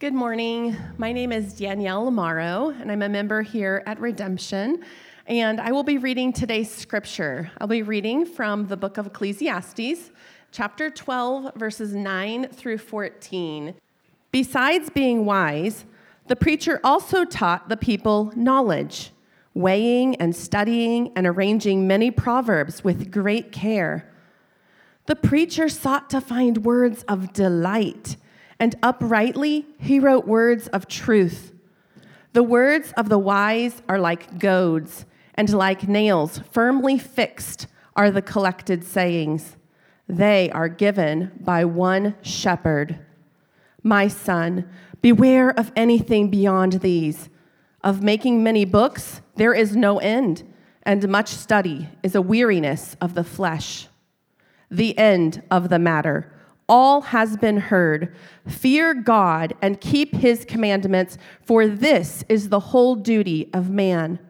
Good morning. My name is Danielle Lamaro, and I'm a member here at Redemption. And I will be reading today's scripture. I'll be reading from the book of Ecclesiastes, chapter 12, verses 9 through 14. Besides being wise, the preacher also taught the people knowledge, weighing and studying and arranging many proverbs with great care. The preacher sought to find words of delight and uprightly he wrote words of truth. The words of the wise are like goads, and like nails firmly fixed are the collected sayings. They are given by one shepherd. My son, beware of anything beyond these. Of making many books, there is no end, and much study is a weariness of the flesh. The end of the matter all has been heard. Fear God and keep his commandments, for this is the whole duty of man.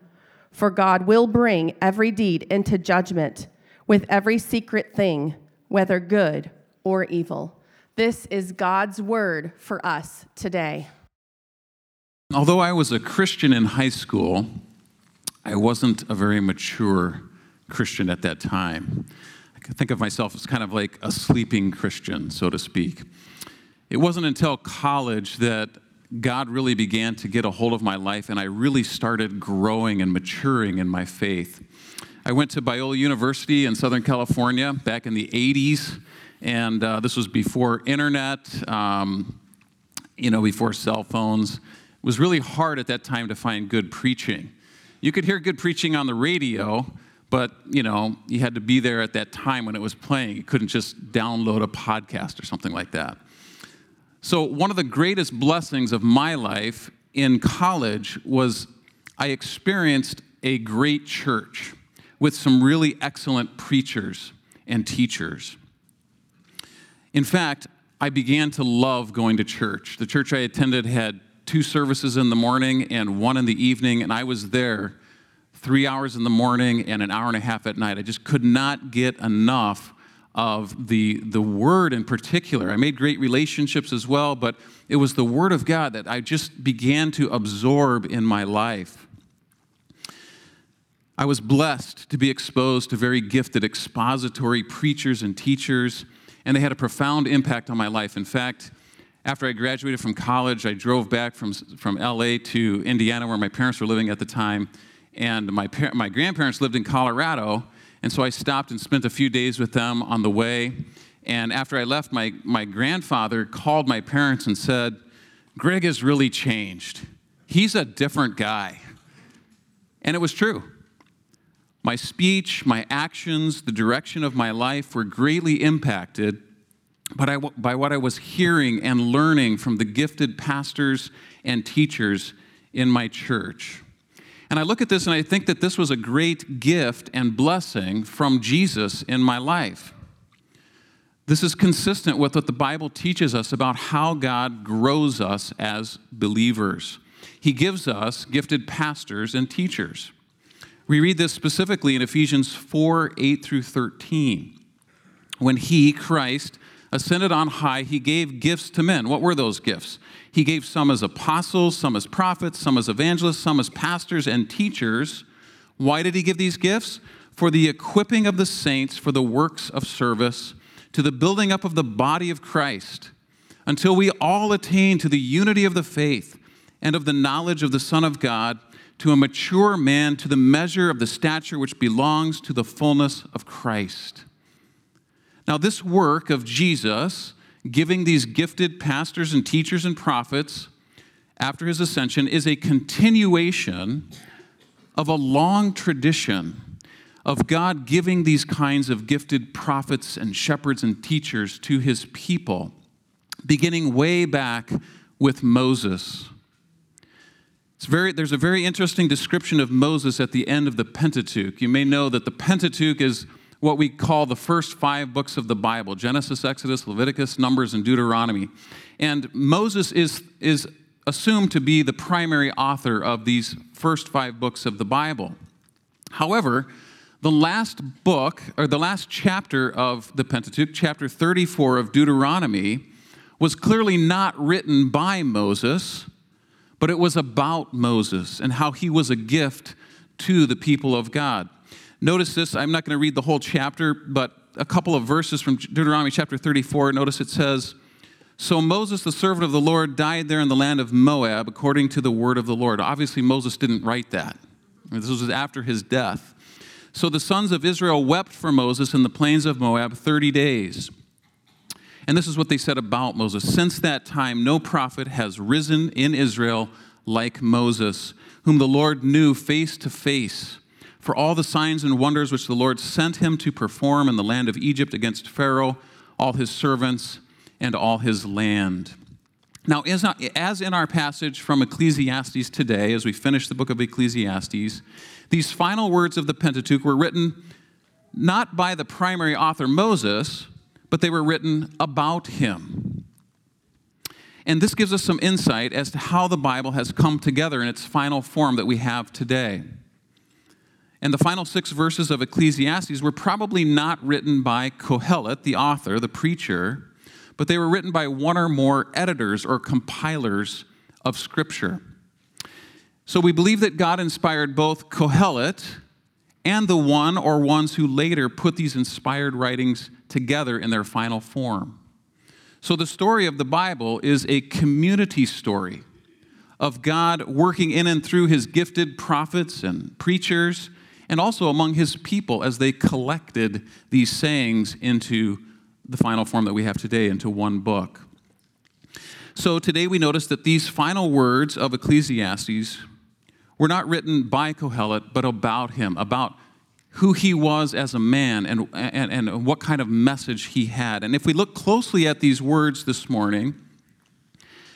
For God will bring every deed into judgment with every secret thing, whether good or evil. This is God's word for us today. Although I was a Christian in high school, I wasn't a very mature Christian at that time. I think of myself as kind of like a sleeping Christian, so to speak. It wasn't until college that God really began to get a hold of my life, and I really started growing and maturing in my faith. I went to Biola University in Southern California back in the 80s, and uh, this was before internet, um, you know, before cell phones. It was really hard at that time to find good preaching. You could hear good preaching on the radio, but you know you had to be there at that time when it was playing. You couldn't just download a podcast or something like that. So one of the greatest blessings of my life in college was i experienced a great church with some really excellent preachers and teachers. In fact i began to love going to church. The church i attended had two services in the morning and one in the evening and i was there three hours in the morning and an hour and a half at night. I just could not get enough of the, the Word in particular. I made great relationships as well, but it was the Word of God that I just began to absorb in my life. I was blessed to be exposed to very gifted expository preachers and teachers, and they had a profound impact on my life. In fact, after I graduated from college, I drove back from, from LA to Indiana, where my parents were living at the time and my, par- my grandparents lived in Colorado, and so I stopped and spent a few days with them on the way. And after I left, my, my grandfather called my parents and said, Greg has really changed. He's a different guy. And it was true. My speech, my actions, the direction of my life were greatly impacted by, by what I was hearing and learning from the gifted pastors and teachers in my church. And I look at this and I think that this was a great gift and blessing from Jesus in my life. This is consistent with what the Bible teaches us about how God grows us as believers. He gives us gifted pastors and teachers. We read this specifically in Ephesians 4 8 through 13. When He, Christ, ascended on high, He gave gifts to men. What were those gifts? He gave some as apostles, some as prophets, some as evangelists, some as pastors and teachers. Why did he give these gifts? For the equipping of the saints for the works of service, to the building up of the body of Christ, until we all attain to the unity of the faith and of the knowledge of the Son of God, to a mature man, to the measure of the stature which belongs to the fullness of Christ. Now, this work of Jesus giving these gifted pastors and teachers and prophets after his ascension is a continuation of a long tradition of God giving these kinds of gifted prophets and shepherds and teachers to his people, beginning way back with Moses. Very, there's a very interesting description of Moses at the end of the Pentateuch. You may know that the Pentateuch is what we call the first five books of the Bible Genesis, Exodus, Leviticus, Numbers, and Deuteronomy. And Moses is, is assumed to be the primary author of these first five books of the Bible. However, the last book, or the last chapter of the Pentateuch, chapter 34 of Deuteronomy, was clearly not written by Moses, but it was about Moses and how he was a gift to the people of God. Notice this, I'm not going to read the whole chapter, but a couple of verses from Deuteronomy chapter 34. Notice it says, So Moses, the servant of the Lord, died there in the land of Moab according to the word of the Lord. Obviously, Moses didn't write that. This was after his death. So the sons of Israel wept for Moses in the plains of Moab 30 days. And this is what they said about Moses. Since that time, no prophet has risen in Israel like Moses, whom the Lord knew face to face. For all the signs and wonders which the Lord sent him to perform in the land of Egypt against Pharaoh, all his servants, and all his land. Now, as in our passage from Ecclesiastes today, as we finish the book of Ecclesiastes, these final words of the Pentateuch were written not by the primary author, Moses, but they were written about him. And this gives us some insight as to how the Bible has come together in its final form that we have today. And the final six verses of Ecclesiastes were probably not written by Kohelet, the author, the preacher, but they were written by one or more editors or compilers of Scripture. So we believe that God inspired both Kohelet and the one or ones who later put these inspired writings together in their final form. So, the story of the Bible is a community story of God working in and through his gifted prophets and preachers, and also among his people as they collected these sayings into the final form that we have today, into one book. So, today we notice that these final words of Ecclesiastes were not written by Kohelet, but about him, about who he was as a man and, and, and what kind of message he had. And if we look closely at these words this morning,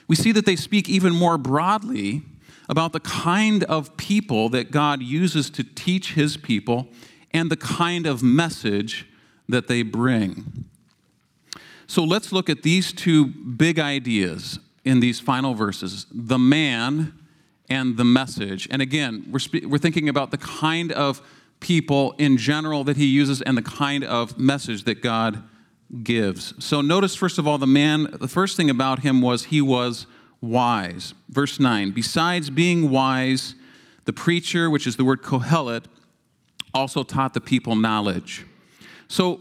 we see that they speak even more broadly about the kind of people that God uses to teach his people and the kind of message that they bring. So let's look at these two big ideas in these final verses the man and the message. And again, we're, spe- we're thinking about the kind of people in general that he uses and the kind of message that God gives. So notice, first of all, the man, the first thing about him was he was wise. Verse 9, besides being wise, the preacher, which is the word kohelet, also taught the people knowledge. So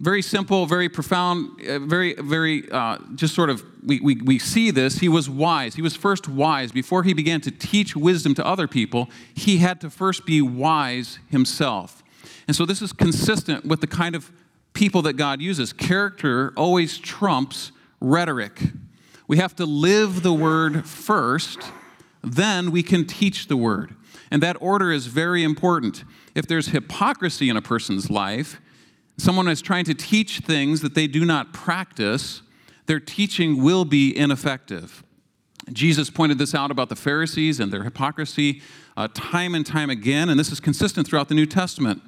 very simple, very profound, uh, very, very uh, just sort of, we, we, we see this. He was wise. He was first wise. Before he began to teach wisdom to other people, he had to first be wise himself. And so this is consistent with the kind of people that God uses. Character always trumps rhetoric. We have to live the word first, then we can teach the word. And that order is very important. If there's hypocrisy in a person's life, someone is trying to teach things that they do not practice, their teaching will be ineffective. Jesus pointed this out about the Pharisees and their hypocrisy uh, time and time again, and this is consistent throughout the New Testament.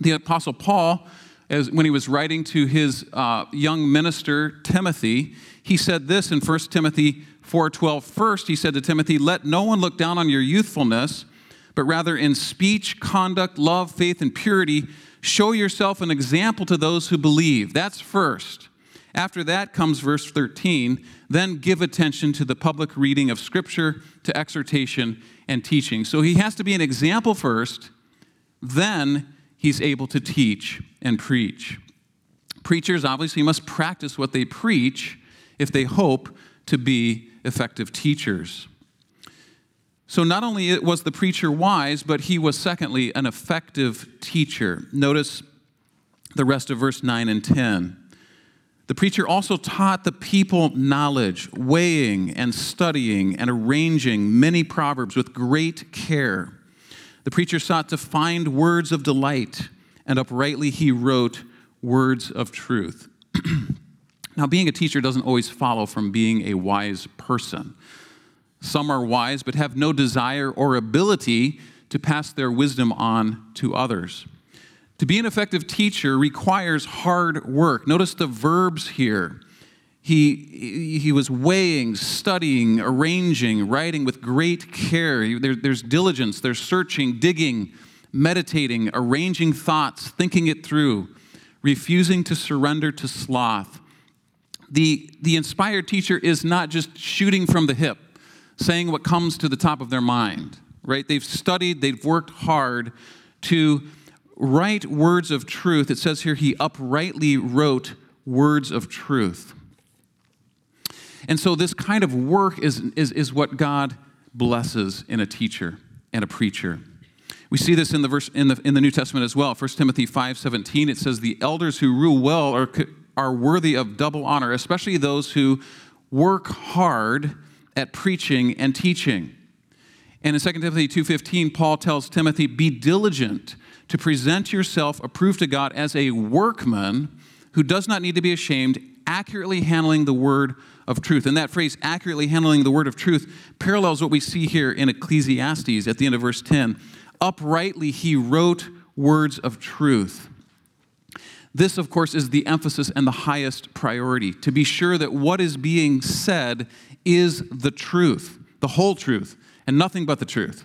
The Apostle Paul, as, when he was writing to his uh, young minister Timothy, he said this in 1 Timothy 4:12. First, he said to Timothy, "Let no one look down on your youthfulness, but rather in speech, conduct, love, faith, and purity." Show yourself an example to those who believe. That's first. After that comes verse 13. Then give attention to the public reading of Scripture, to exhortation and teaching. So he has to be an example first, then he's able to teach and preach. Preachers obviously must practice what they preach if they hope to be effective teachers. So not only was the preacher wise, but he was, secondly, an effective teacher. Notice the rest of verse 9 and 10. The preacher also taught the people knowledge, weighing and studying and arranging many proverbs with great care. The preacher sought to find words of delight, and uprightly he wrote words of truth. now, being a teacher doesn't always follow from being a wise person. Some are wise, but have no desire or ability to pass their wisdom on to others. To be an effective teacher requires hard work. Notice the verbs here. He, he was weighing, studying, arranging, writing with great care. There, there's diligence, there's searching, digging, meditating, arranging thoughts, thinking it through, refusing to surrender to sloth, the, the inspired teacher is not just shooting from the hip, saying what comes to the top of their mind, right? They've studied, they've worked hard to write words of truth. It says here, he uprightly wrote words of truth. And so, this kind of work is, is, is what God blesses in a teacher and a preacher. We see this in the verse in the, in the New Testament as well. 1 Timothy 5:17 it says the elders who rule well are, are worthy of double honor, especially those who work hard at preaching and teaching. And in 2 Timothy 2:15 Paul tells Timothy be diligent to present yourself approved to God as a workman who does not need to be ashamed, accurately handling the word of truth. And that phrase, accurately handling the word of truth, parallels what we see here in Ecclesiastes at the end of verse 10. Uprightly he wrote words of truth. This, of course, is the emphasis and the highest priority to be sure that what is being said is the truth, the whole truth, and nothing but the truth.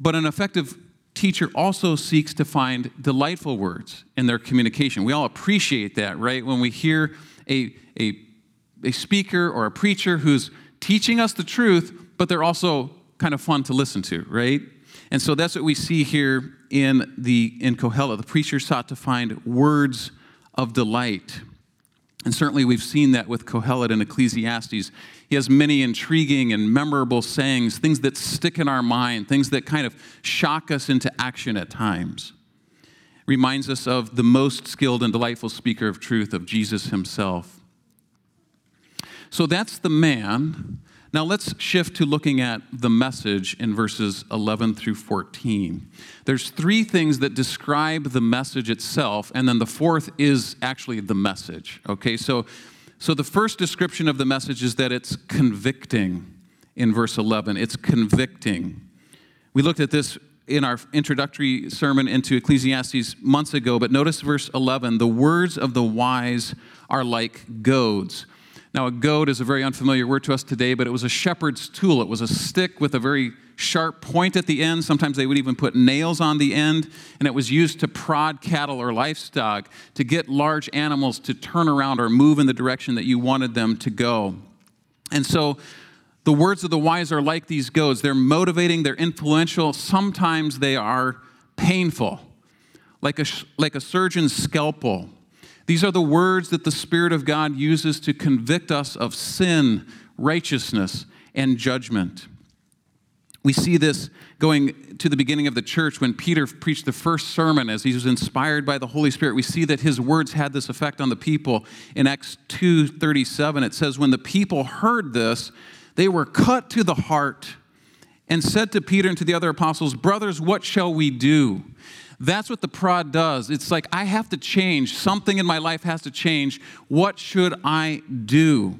But an effective teacher also seeks to find delightful words in their communication. We all appreciate that, right? When we hear a, a a speaker or a preacher who's teaching us the truth, but they're also kind of fun to listen to, right? And so that's what we see here in the in Kohelet. The preacher sought to find words of delight. And certainly we've seen that with Kohelet and Ecclesiastes. He has many intriguing and memorable sayings, things that stick in our mind, things that kind of shock us into action at times. Reminds us of the most skilled and delightful speaker of truth, of Jesus himself. So that's the man. Now let's shift to looking at the message in verses 11 through 14. There's three things that describe the message itself, and then the fourth is actually the message. Okay, so, so the first description of the message is that it's convicting in verse 11. It's convicting. We looked at this in our introductory sermon into Ecclesiastes months ago, but notice verse 11 the words of the wise are like goads now, a goad is a very unfamiliar word to us today, but it was a shepherd's tool. It was a stick with a very sharp point at the end. Sometimes they would even put nails on the end, and it was used to prod cattle or livestock to get large animals to turn around or move in the direction that you wanted them to go. And so, the words of the wise are like these goads. They're motivating, they're influential, sometimes they are painful, like a, like a surgeon's scalpel these are the words that the Spirit of God uses to convict us of sin, righteousness, and judgment. We see this going to the beginning of the church when Peter preached the first sermon as he was inspired by the Holy Spirit. We see that his words had this effect on the people. In Acts 2:37 it says when the people heard this, they were cut to the heart and said to Peter and to the other apostles, "Brothers, what shall we do?" That's what the prod does. It's like, I have to change. Something in my life has to change. What should I do?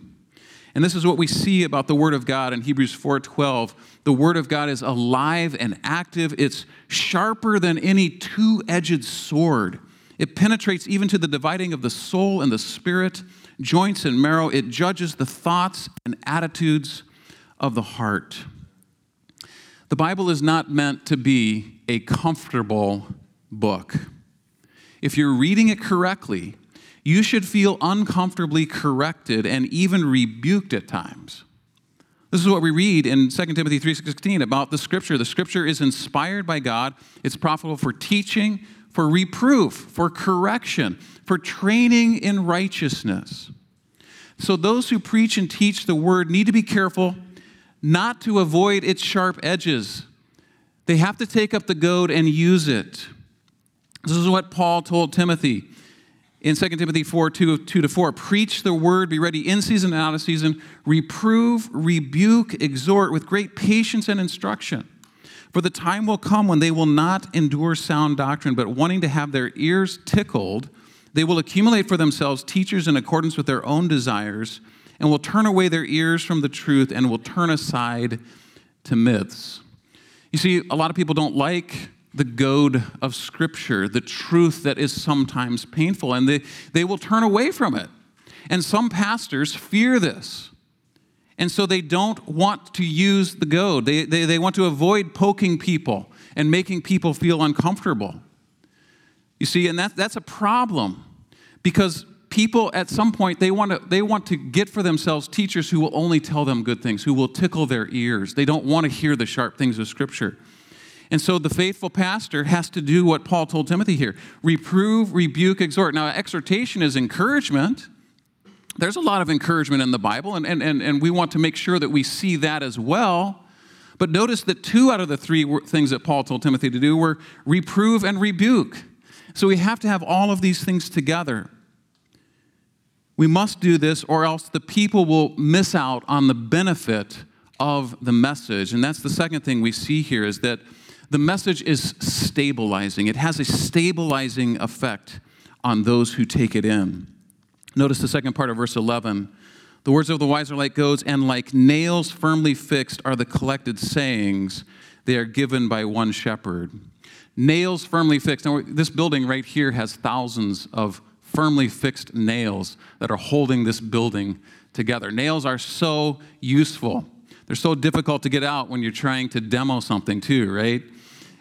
And this is what we see about the Word of God in Hebrews 4:12. The Word of God is alive and active. It's sharper than any two-edged sword. It penetrates even to the dividing of the soul and the spirit, joints and marrow. It judges the thoughts and attitudes of the heart. The Bible is not meant to be a comfortable book. If you're reading it correctly, you should feel uncomfortably corrected and even rebuked at times. This is what we read in 2 Timothy 3:16 about the scripture. The scripture is inspired by God. It's profitable for teaching, for reproof, for correction, for training in righteousness. So those who preach and teach the word need to be careful not to avoid its sharp edges. They have to take up the goad and use it. This is what Paul told Timothy in 2 Timothy 4 2, 2 to 4. Preach the word, be ready in season and out of season, reprove, rebuke, exhort with great patience and instruction. For the time will come when they will not endure sound doctrine, but wanting to have their ears tickled, they will accumulate for themselves teachers in accordance with their own desires, and will turn away their ears from the truth and will turn aside to myths. You see, a lot of people don't like the goad of Scripture, the truth that is sometimes painful, and they, they will turn away from it. And some pastors fear this. And so they don't want to use the goad. They, they, they want to avoid poking people and making people feel uncomfortable. You see, and that, that's a problem because people at some point they want to they want to get for themselves teachers who will only tell them good things who will tickle their ears they don't want to hear the sharp things of scripture and so the faithful pastor has to do what paul told timothy here. Reprove rebuke exhort. Now exhortation is encouragement. There's a lot of encouragement in the bible and, and, and, and we want to make sure that we see that as well. But notice that two out of the three things that paul told timothy to do were reprove and rebuke. So we have to have all of these things together. We must do this, or else the people will miss out on the benefit of the message. And that's the second thing we see here is that the message is stabilizing. It has a stabilizing effect on those who take it in. Notice the second part of verse 11. The words of the wise are like goads, and like nails firmly fixed are the collected sayings. They are given by one shepherd. Nails firmly fixed. Now, this building right here has thousands of firmly fixed nails that are holding this building together. Nails are so useful. They're so difficult to get out when you're trying to demo something, too, right?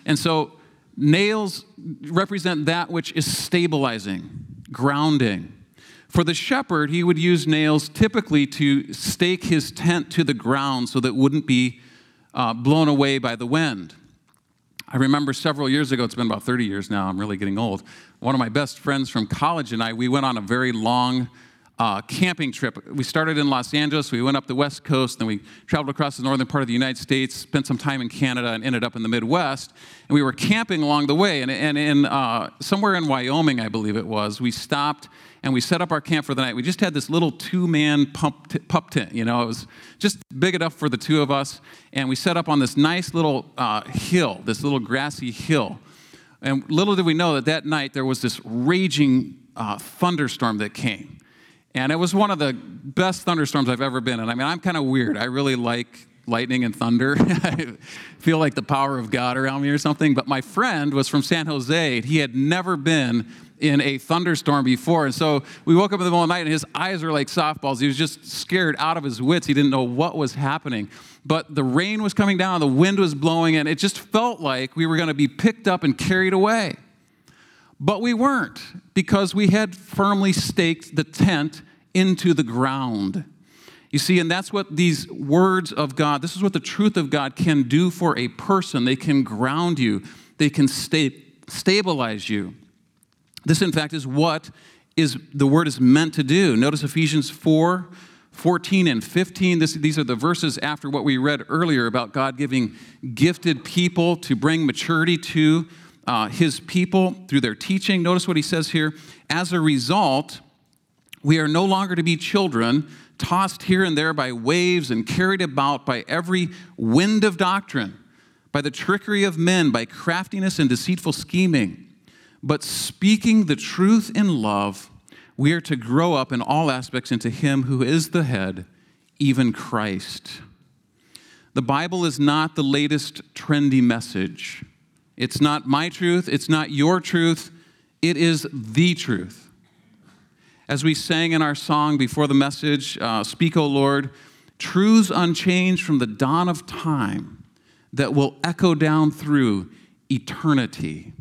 And so, nails represent that which is stabilizing, grounding. For the shepherd, he would use nails typically to stake his tent to the ground so that it wouldn't be uh, blown away by the wind. I remember several years ago, it's been about 30 years now, I'm really getting old. One of my best friends from college and I, we went on a very long uh, camping trip. We started in Los Angeles, we went up the West Coast, then we traveled across the northern part of the United States, spent some time in Canada, and ended up in the Midwest. And we were camping along the way. And, and in, uh, somewhere in Wyoming, I believe it was, we stopped and we set up our camp for the night. We just had this little two man pup, t- pup tent, you know, it was just big enough for the two of us. And we set up on this nice little uh, hill, this little grassy hill. And little did we know that that night there was this raging uh, thunderstorm that came. And it was one of the best thunderstorms I've ever been in. I mean, I'm kind of weird. I really like lightning and thunder. I feel like the power of God around me or something. But my friend was from San Jose. He had never been in a thunderstorm before. And so we woke up in the middle of the night and his eyes were like softballs. He was just scared out of his wits. He didn't know what was happening. But the rain was coming down, the wind was blowing, and it just felt like we were going to be picked up and carried away. But we weren't because we had firmly staked the tent into the ground. You see, and that's what these words of God, this is what the truth of God can do for a person. They can ground you, they can sta- stabilize you. This, in fact, is what is the word is meant to do. Notice Ephesians 4 14 and 15. This, these are the verses after what we read earlier about God giving gifted people to bring maturity to uh, his people through their teaching. Notice what he says here. As a result, we are no longer to be children, tossed here and there by waves and carried about by every wind of doctrine, by the trickery of men, by craftiness and deceitful scheming. But speaking the truth in love, we are to grow up in all aspects into Him who is the head, even Christ. The Bible is not the latest trendy message. It's not my truth, it's not your truth, it is the truth. As we sang in our song before the message, uh, Speak, O Lord, truths unchanged from the dawn of time that will echo down through eternity.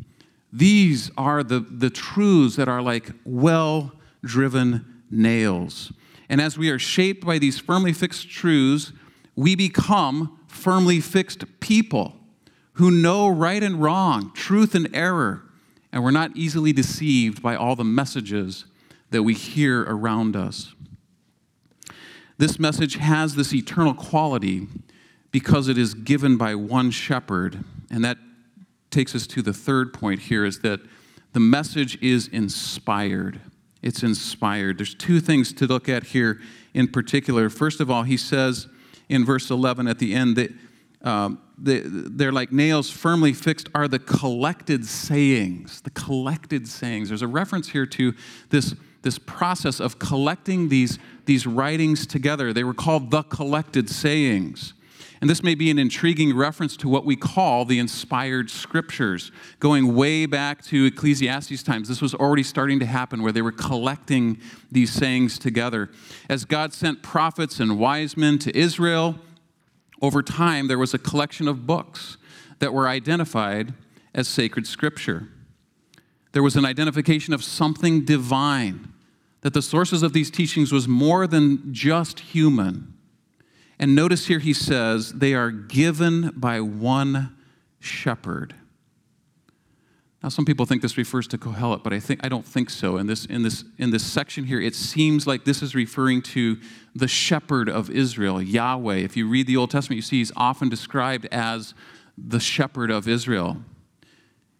These are the, the truths that are like well driven nails. And as we are shaped by these firmly fixed truths, we become firmly fixed people who know right and wrong, truth and error, and we're not easily deceived by all the messages that we hear around us. This message has this eternal quality because it is given by one shepherd. And that takes us to the third point here is that the message is inspired. It's inspired. There's two things to look at here in particular. First of all, he says in verse 11 at the end that um, they're like nails firmly fixed are the collected sayings the collected sayings there's a reference here to this this process of collecting these, these writings together. They were called the collected sayings. And this may be an intriguing reference to what we call the inspired scriptures. Going way back to Ecclesiastes times, this was already starting to happen where they were collecting these sayings together. As God sent prophets and wise men to Israel, over time there was a collection of books that were identified as sacred scripture. There was an identification of something divine that the sources of these teachings was more than just human. And notice here he says they are given by one shepherd. Now, some people think this refers to Kohelet, but I think I don't think so. In this, in this, in this section here, it seems like this is referring to the shepherd of Israel, Yahweh. If you read the Old Testament, you see he's often described as the shepherd of Israel.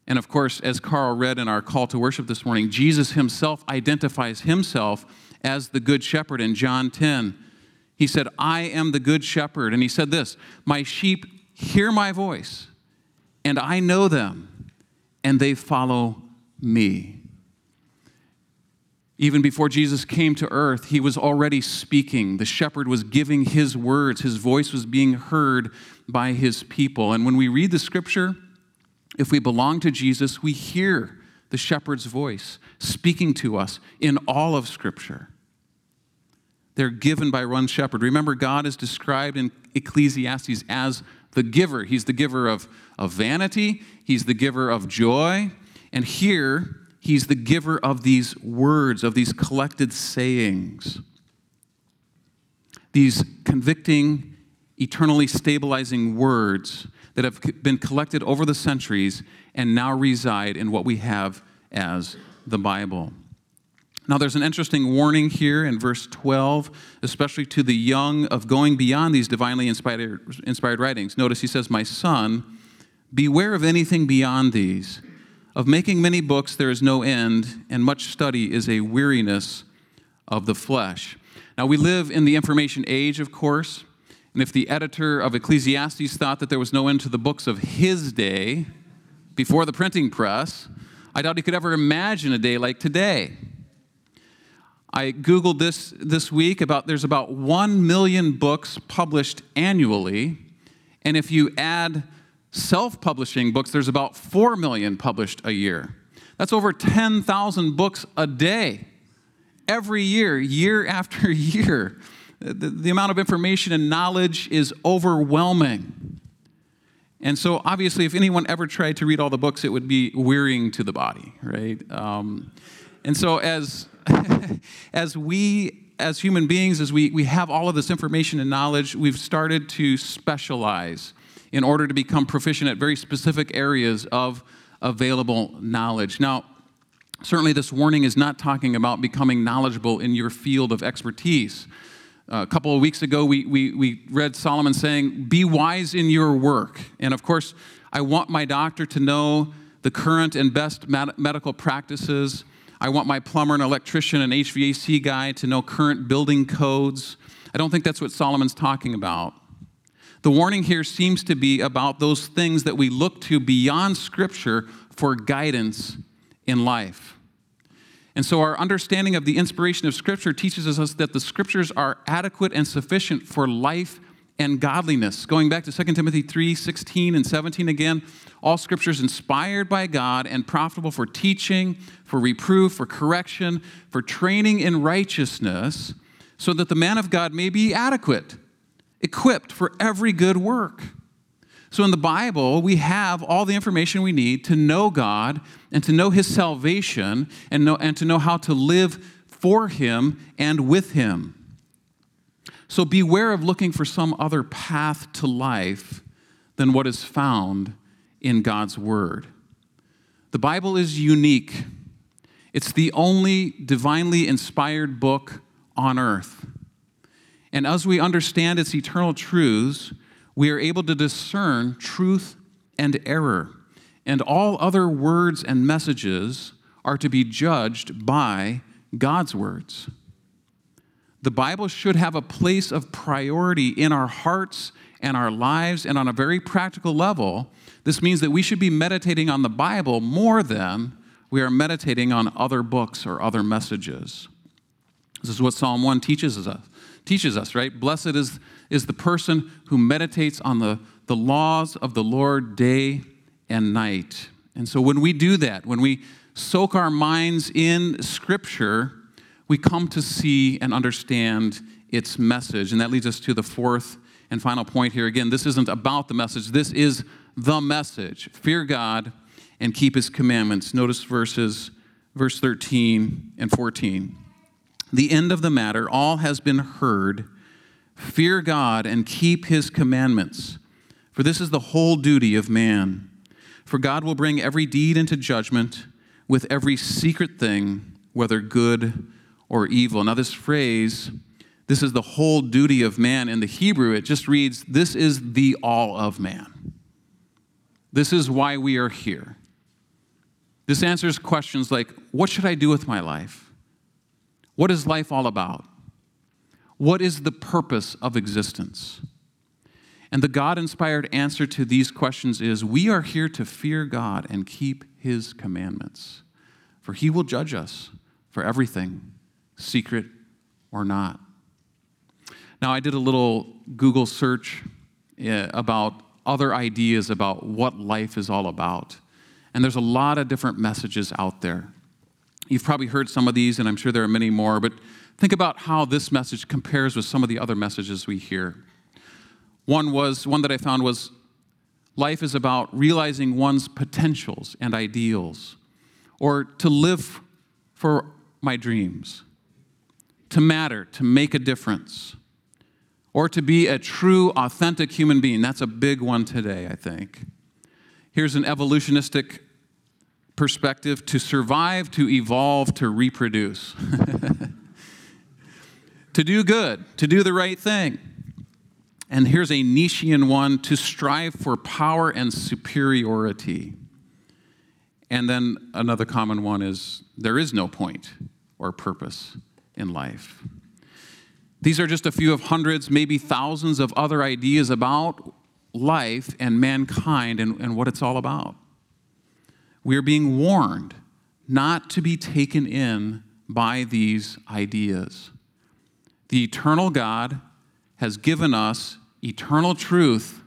And of course, as Carl read in our call to worship this morning, Jesus himself identifies himself as the good shepherd in John 10. He said, I am the good shepherd. And he said this My sheep hear my voice, and I know them, and they follow me. Even before Jesus came to earth, he was already speaking. The shepherd was giving his words, his voice was being heard by his people. And when we read the scripture, if we belong to Jesus, we hear the shepherd's voice speaking to us in all of Scripture. They're given by one shepherd. Remember, God is described in Ecclesiastes as the giver. He's the giver of, of vanity, He's the giver of joy. And here, He's the giver of these words, of these collected sayings, these convicting, eternally stabilizing words that have been collected over the centuries and now reside in what we have as the Bible. Now, there's an interesting warning here in verse 12, especially to the young, of going beyond these divinely inspired, inspired writings. Notice he says, My son, beware of anything beyond these. Of making many books there is no end, and much study is a weariness of the flesh. Now, we live in the information age, of course. And if the editor of Ecclesiastes thought that there was no end to the books of his day before the printing press, I doubt he could ever imagine a day like today. I Googled this this week about there's about 1 million books published annually. And if you add self publishing books, there's about 4 million published a year. That's over 10,000 books a day, every year, year after year. The, the amount of information and knowledge is overwhelming. And so, obviously, if anyone ever tried to read all the books, it would be wearying to the body, right? Um, and so, as as we as human beings, as we, we have all of this information and knowledge, we've started to specialize in order to become proficient at very specific areas of available knowledge. Now, certainly, this warning is not talking about becoming knowledgeable in your field of expertise a couple of weeks ago, we, we, we read Solomon saying, Be wise in your work. And of course, I want my doctor to know the current and best med- medical practices. I want my plumber and electrician and HVAC guy to know current building codes. I don't think that's what Solomon's talking about. The warning here seems to be about those things that we look to beyond Scripture for guidance in life. And so, our understanding of the inspiration of Scripture teaches us that the Scriptures are adequate and sufficient for life and godliness. Going back to 2 Timothy 3 16 and 17 again, all Scripture is inspired by God and profitable for teaching, for reproof, for correction, for training in righteousness, so that the man of God may be adequate, equipped for every good work. So in the Bible, we have all the information we need to know God and to know His salvation and, know, and to know how to live for Him and with Him. So beware of looking for some other path to life than what is found in God's Word. The Bible is unique, it's the only divinely inspired book on earth. And as we understand its eternal truths, we are able to discern truth and error. And all other words and messages are to be judged by God's words. The Bible should have a place of priority in our hearts and our lives, and on a very practical level, this means that we should be meditating on the Bible more than we are meditating on other books or other messages. This is what Psalm 1 teaches us teaches us, right? Blessed is, is the person who meditates on the, the laws of the Lord day and night. And so when we do that, when we soak our minds in Scripture, we come to see and understand its message. And that leads us to the fourth and final point here. Again, this isn't about the message, this is the message. Fear God and keep his commandments. Notice verses verse 13 and 14. the end of the matter, all has been heard. Fear God and keep his commandments, for this is the whole duty of man. For God will bring every deed into judgment with every secret thing, whether good or evil. Now, this phrase, this is the whole duty of man, in the Hebrew, it just reads, This is the all of man. This is why we are here. This answers questions like What should I do with my life? What is life all about? What is the purpose of existence? And the God inspired answer to these questions is we are here to fear God and keep his commandments, for he will judge us for everything, secret or not. Now, I did a little Google search eh, about other ideas about what life is all about. And there's a lot of different messages out there. You've probably heard some of these, and I'm sure there are many more, but think about how this message compares with some of the other messages we hear. One was one that I found was life is about realizing one's potentials and ideals, or to live for my dreams, to matter, to make a difference, or to be a true, authentic human being. That's a big one today, I think. Here's an evolutionistic perspective to survive, to evolve, to reproduce, to do good, to do the right thing. And here's a Nietzschean one to strive for power and superiority. And then another common one is there is no point or purpose in life. These are just a few of hundreds, maybe thousands of other ideas about life and mankind and, and what it's all about. We are being warned not to be taken in by these ideas. The eternal God has given us eternal truth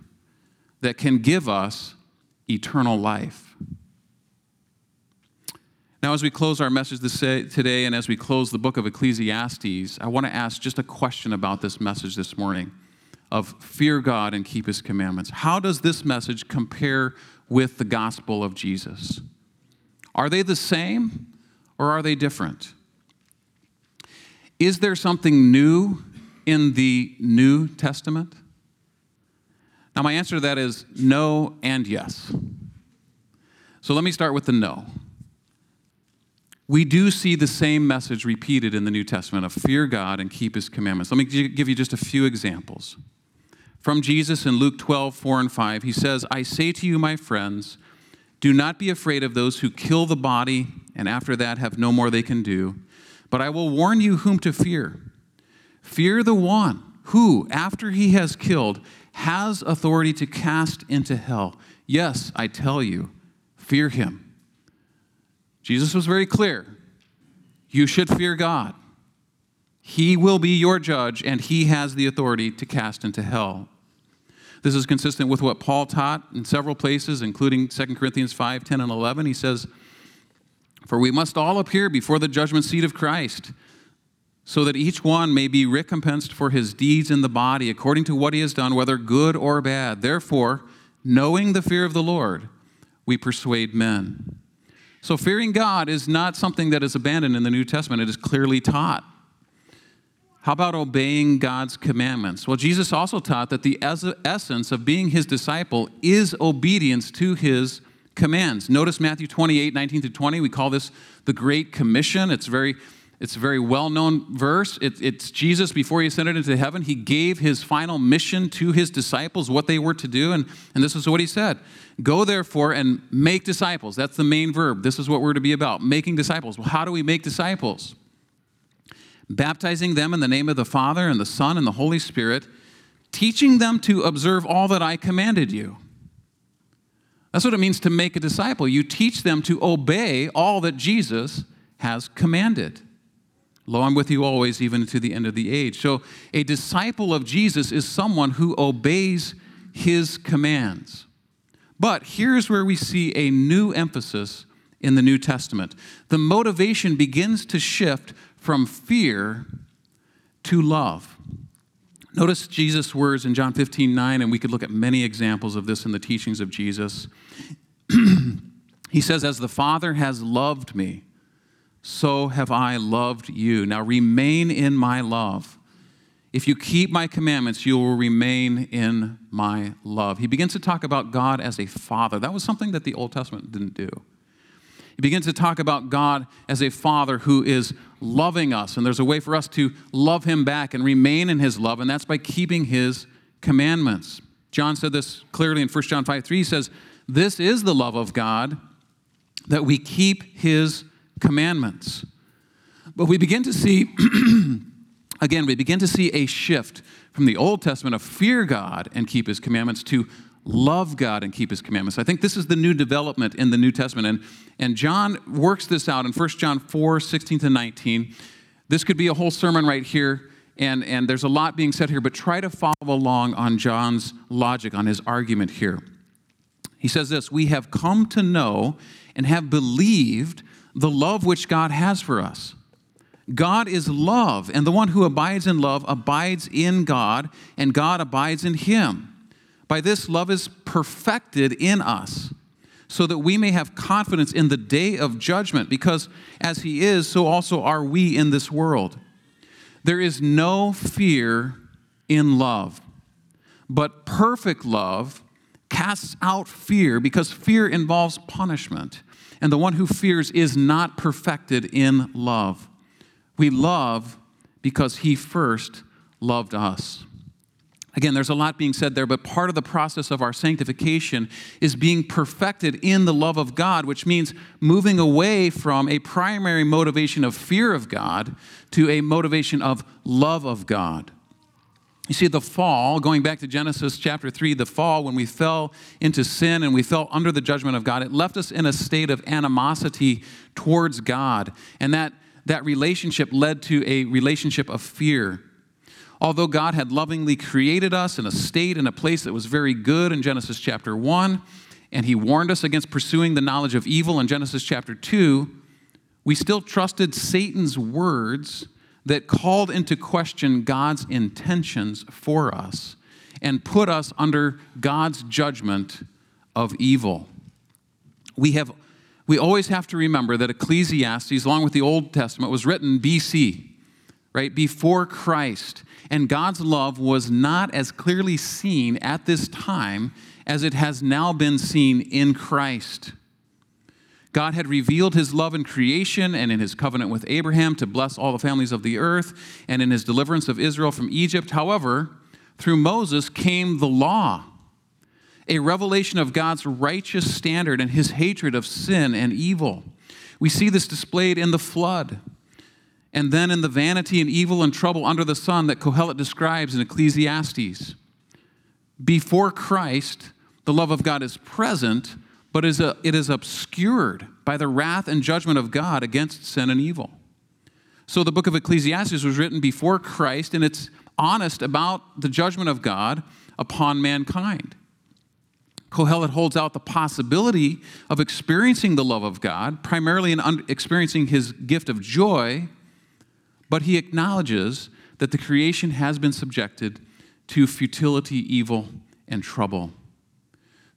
that can give us eternal life. Now, as we close our message today and as we close the book of Ecclesiastes, I want to ask just a question about this message this morning of fear God and keep his commandments. How does this message compare with the gospel of Jesus? Are they the same or are they different? Is there something new in the New Testament? Now, my answer to that is no and yes. So let me start with the no we do see the same message repeated in the New Testament of fear God and keep his commandments. Let me give you just a few examples. From Jesus in Luke 12, 4 and 5, he says, I say to you, my friends, do not be afraid of those who kill the body and after that have no more they can do, but I will warn you whom to fear. Fear the one who, after he has killed, has authority to cast into hell. Yes, I tell you, fear him. Jesus was very clear. You should fear God. He will be your judge, and he has the authority to cast into hell. This is consistent with what Paul taught in several places, including 2 Corinthians 5 10 and 11. He says, For we must all appear before the judgment seat of Christ, so that each one may be recompensed for his deeds in the body, according to what he has done, whether good or bad. Therefore, knowing the fear of the Lord, we persuade men. So, fearing God is not something that is abandoned in the New Testament, it is clearly taught. How about obeying God's commandments? Well, Jesus also taught that the essence of being his disciple is obedience to his commands. Notice Matthew 28 19 to 20. We call this the Great Commission. It's very it's a very well known verse. It, it's Jesus before he ascended into heaven. He gave his final mission to his disciples, what they were to do. And, and this is what he said Go therefore and make disciples. That's the main verb. This is what we're to be about making disciples. Well, how do we make disciples? Baptizing them in the name of the Father and the Son and the Holy Spirit, teaching them to observe all that I commanded you. That's what it means to make a disciple. You teach them to obey all that Jesus has commanded. Lo, I'm with you always, even to the end of the age. So, a disciple of Jesus is someone who obeys his commands. But here's where we see a new emphasis in the New Testament. The motivation begins to shift from fear to love. Notice Jesus' words in John 15, 9, and we could look at many examples of this in the teachings of Jesus. he says, As the Father has loved me, so have I loved you. Now remain in my love. If you keep my commandments, you will remain in my love. He begins to talk about God as a father. That was something that the Old Testament didn't do. He begins to talk about God as a father who is loving us, and there's a way for us to love him back and remain in his love, and that's by keeping his commandments. John said this clearly in 1 John 5 3. He says, This is the love of God, that we keep his commandments. But we begin to see, again, we begin to see a shift from the Old Testament of fear God and keep his commandments to love God and keep his commandments. I think this is the new development in the New Testament. And, and John works this out in 1 John 4 16 to 19. This could be a whole sermon right here. And, and there's a lot being said here, but try to follow along on John's logic, on his argument here. He says this We have come to know and have believed the love which God has for us. God is love, and the one who abides in love abides in God, and God abides in him. By this, love is perfected in us, so that we may have confidence in the day of judgment, because as he is, so also are we in this world. There is no fear in love, but perfect love casts out fear, because fear involves punishment and the one who fears is not perfected in love. We love because he first loved us. Again, there's a lot being said there, but part of the process of our sanctification is being perfected in the love of God, which means moving away from a primary motivation of fear of God to a motivation of love of God. You see, the fall, going back to Genesis chapter 3, the fall, when we fell into sin and we fell under the judgment of God, it left us in a state of animosity towards God. And that, that relationship led to a relationship of fear. Although God had lovingly created us in a state, in a place that was very good in Genesis chapter 1, and He warned us against pursuing the knowledge of evil in Genesis chapter 2, we still trusted Satan's words that called into question God's intentions for us and put us under God's judgment of evil. We have we always have to remember that Ecclesiastes, along with the Old Testament, was written BC, right? Before Christ. And God's love was not as clearly seen at this time as it has now been seen in Christ. God had revealed his love in creation and in his covenant with Abraham to bless all the families of the earth and in his deliverance of Israel from Egypt. However, through Moses came the law, a revelation of God's righteous standard and his hatred of sin and evil. We see this displayed in the flood and then in the vanity and evil and trouble under the sun that Kohelet describes in Ecclesiastes. Before Christ, the love of God is present but it is obscured by the wrath and judgment of God against sin and evil. So the book of Ecclesiastes was written before Christ, and it's honest about the judgment of God upon mankind. Kohelet holds out the possibility of experiencing the love of God, primarily in experiencing his gift of joy, but he acknowledges that the creation has been subjected to futility, evil, and trouble.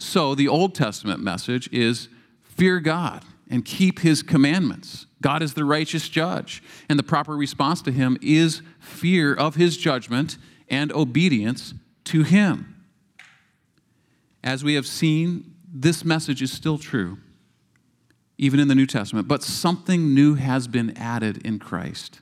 So the Old Testament message is fear God and keep his commandments. God is the righteous judge, and the proper response to him is fear of his judgment and obedience to him. As we have seen, this message is still true, even in the New Testament, but something new has been added in Christ.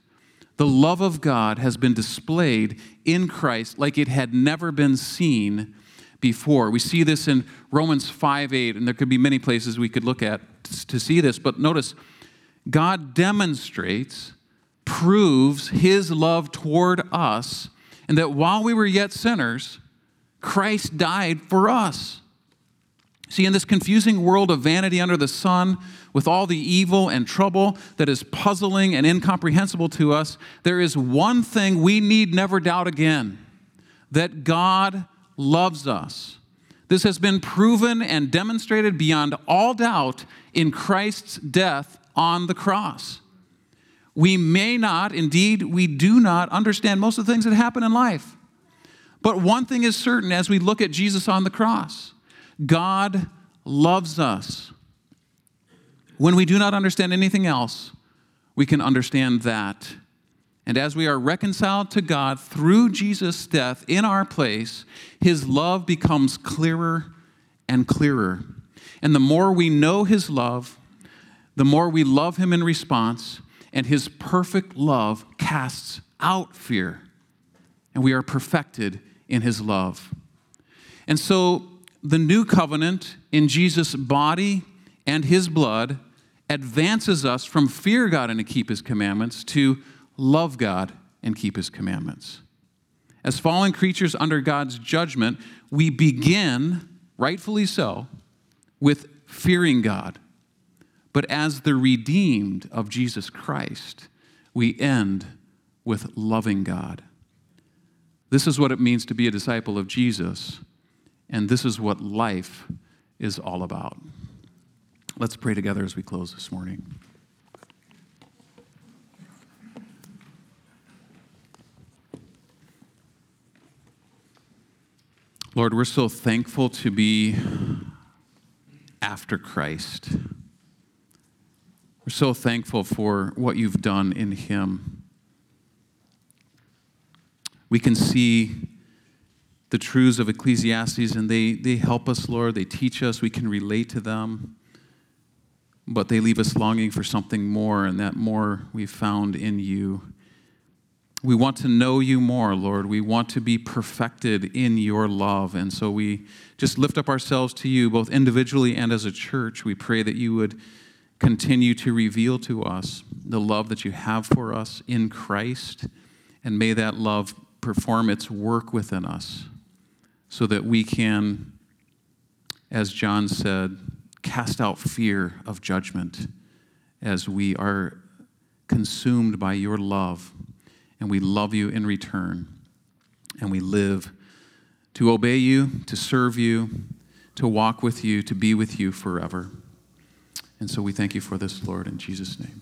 The love of God has been displayed in Christ like it had never been seen before. We see this in Romans 5 8, and there could be many places we could look at to see this, but notice God demonstrates, proves his love toward us, and that while we were yet sinners, Christ died for us. See, in this confusing world of vanity under the sun, with all the evil and trouble that is puzzling and incomprehensible to us, there is one thing we need never doubt again that God loves us. This has been proven and demonstrated beyond all doubt in Christ's death on the cross. We may not, indeed, we do not understand most of the things that happen in life. But one thing is certain as we look at Jesus on the cross God loves us. When we do not understand anything else, we can understand that. And as we are reconciled to God through Jesus' death in our place, his love becomes clearer and clearer. And the more we know his love, the more we love him in response, and his perfect love casts out fear. And we are perfected in his love. And so the new covenant in Jesus' body and his blood advances us from fear God and to keep his commandments to love God and keep his commandments. As fallen creatures under God's judgment, we begin, rightfully so, with fearing God. But as the redeemed of Jesus Christ, we end with loving God. This is what it means to be a disciple of Jesus, and this is what life is all about. Let's pray together as we close this morning. Lord, we're so thankful to be after Christ. We're so thankful for what you've done in Him. We can see the truths of Ecclesiastes and they, they help us, Lord. They teach us. We can relate to them. But they leave us longing for something more, and that more we've found in you. We want to know you more, Lord. We want to be perfected in your love. And so we just lift up ourselves to you, both individually and as a church. We pray that you would continue to reveal to us the love that you have for us in Christ. And may that love perform its work within us so that we can, as John said, cast out fear of judgment as we are consumed by your love and we love you in return. And we live to obey you, to serve you, to walk with you, to be with you forever. And so we thank you for this, Lord, in Jesus' name.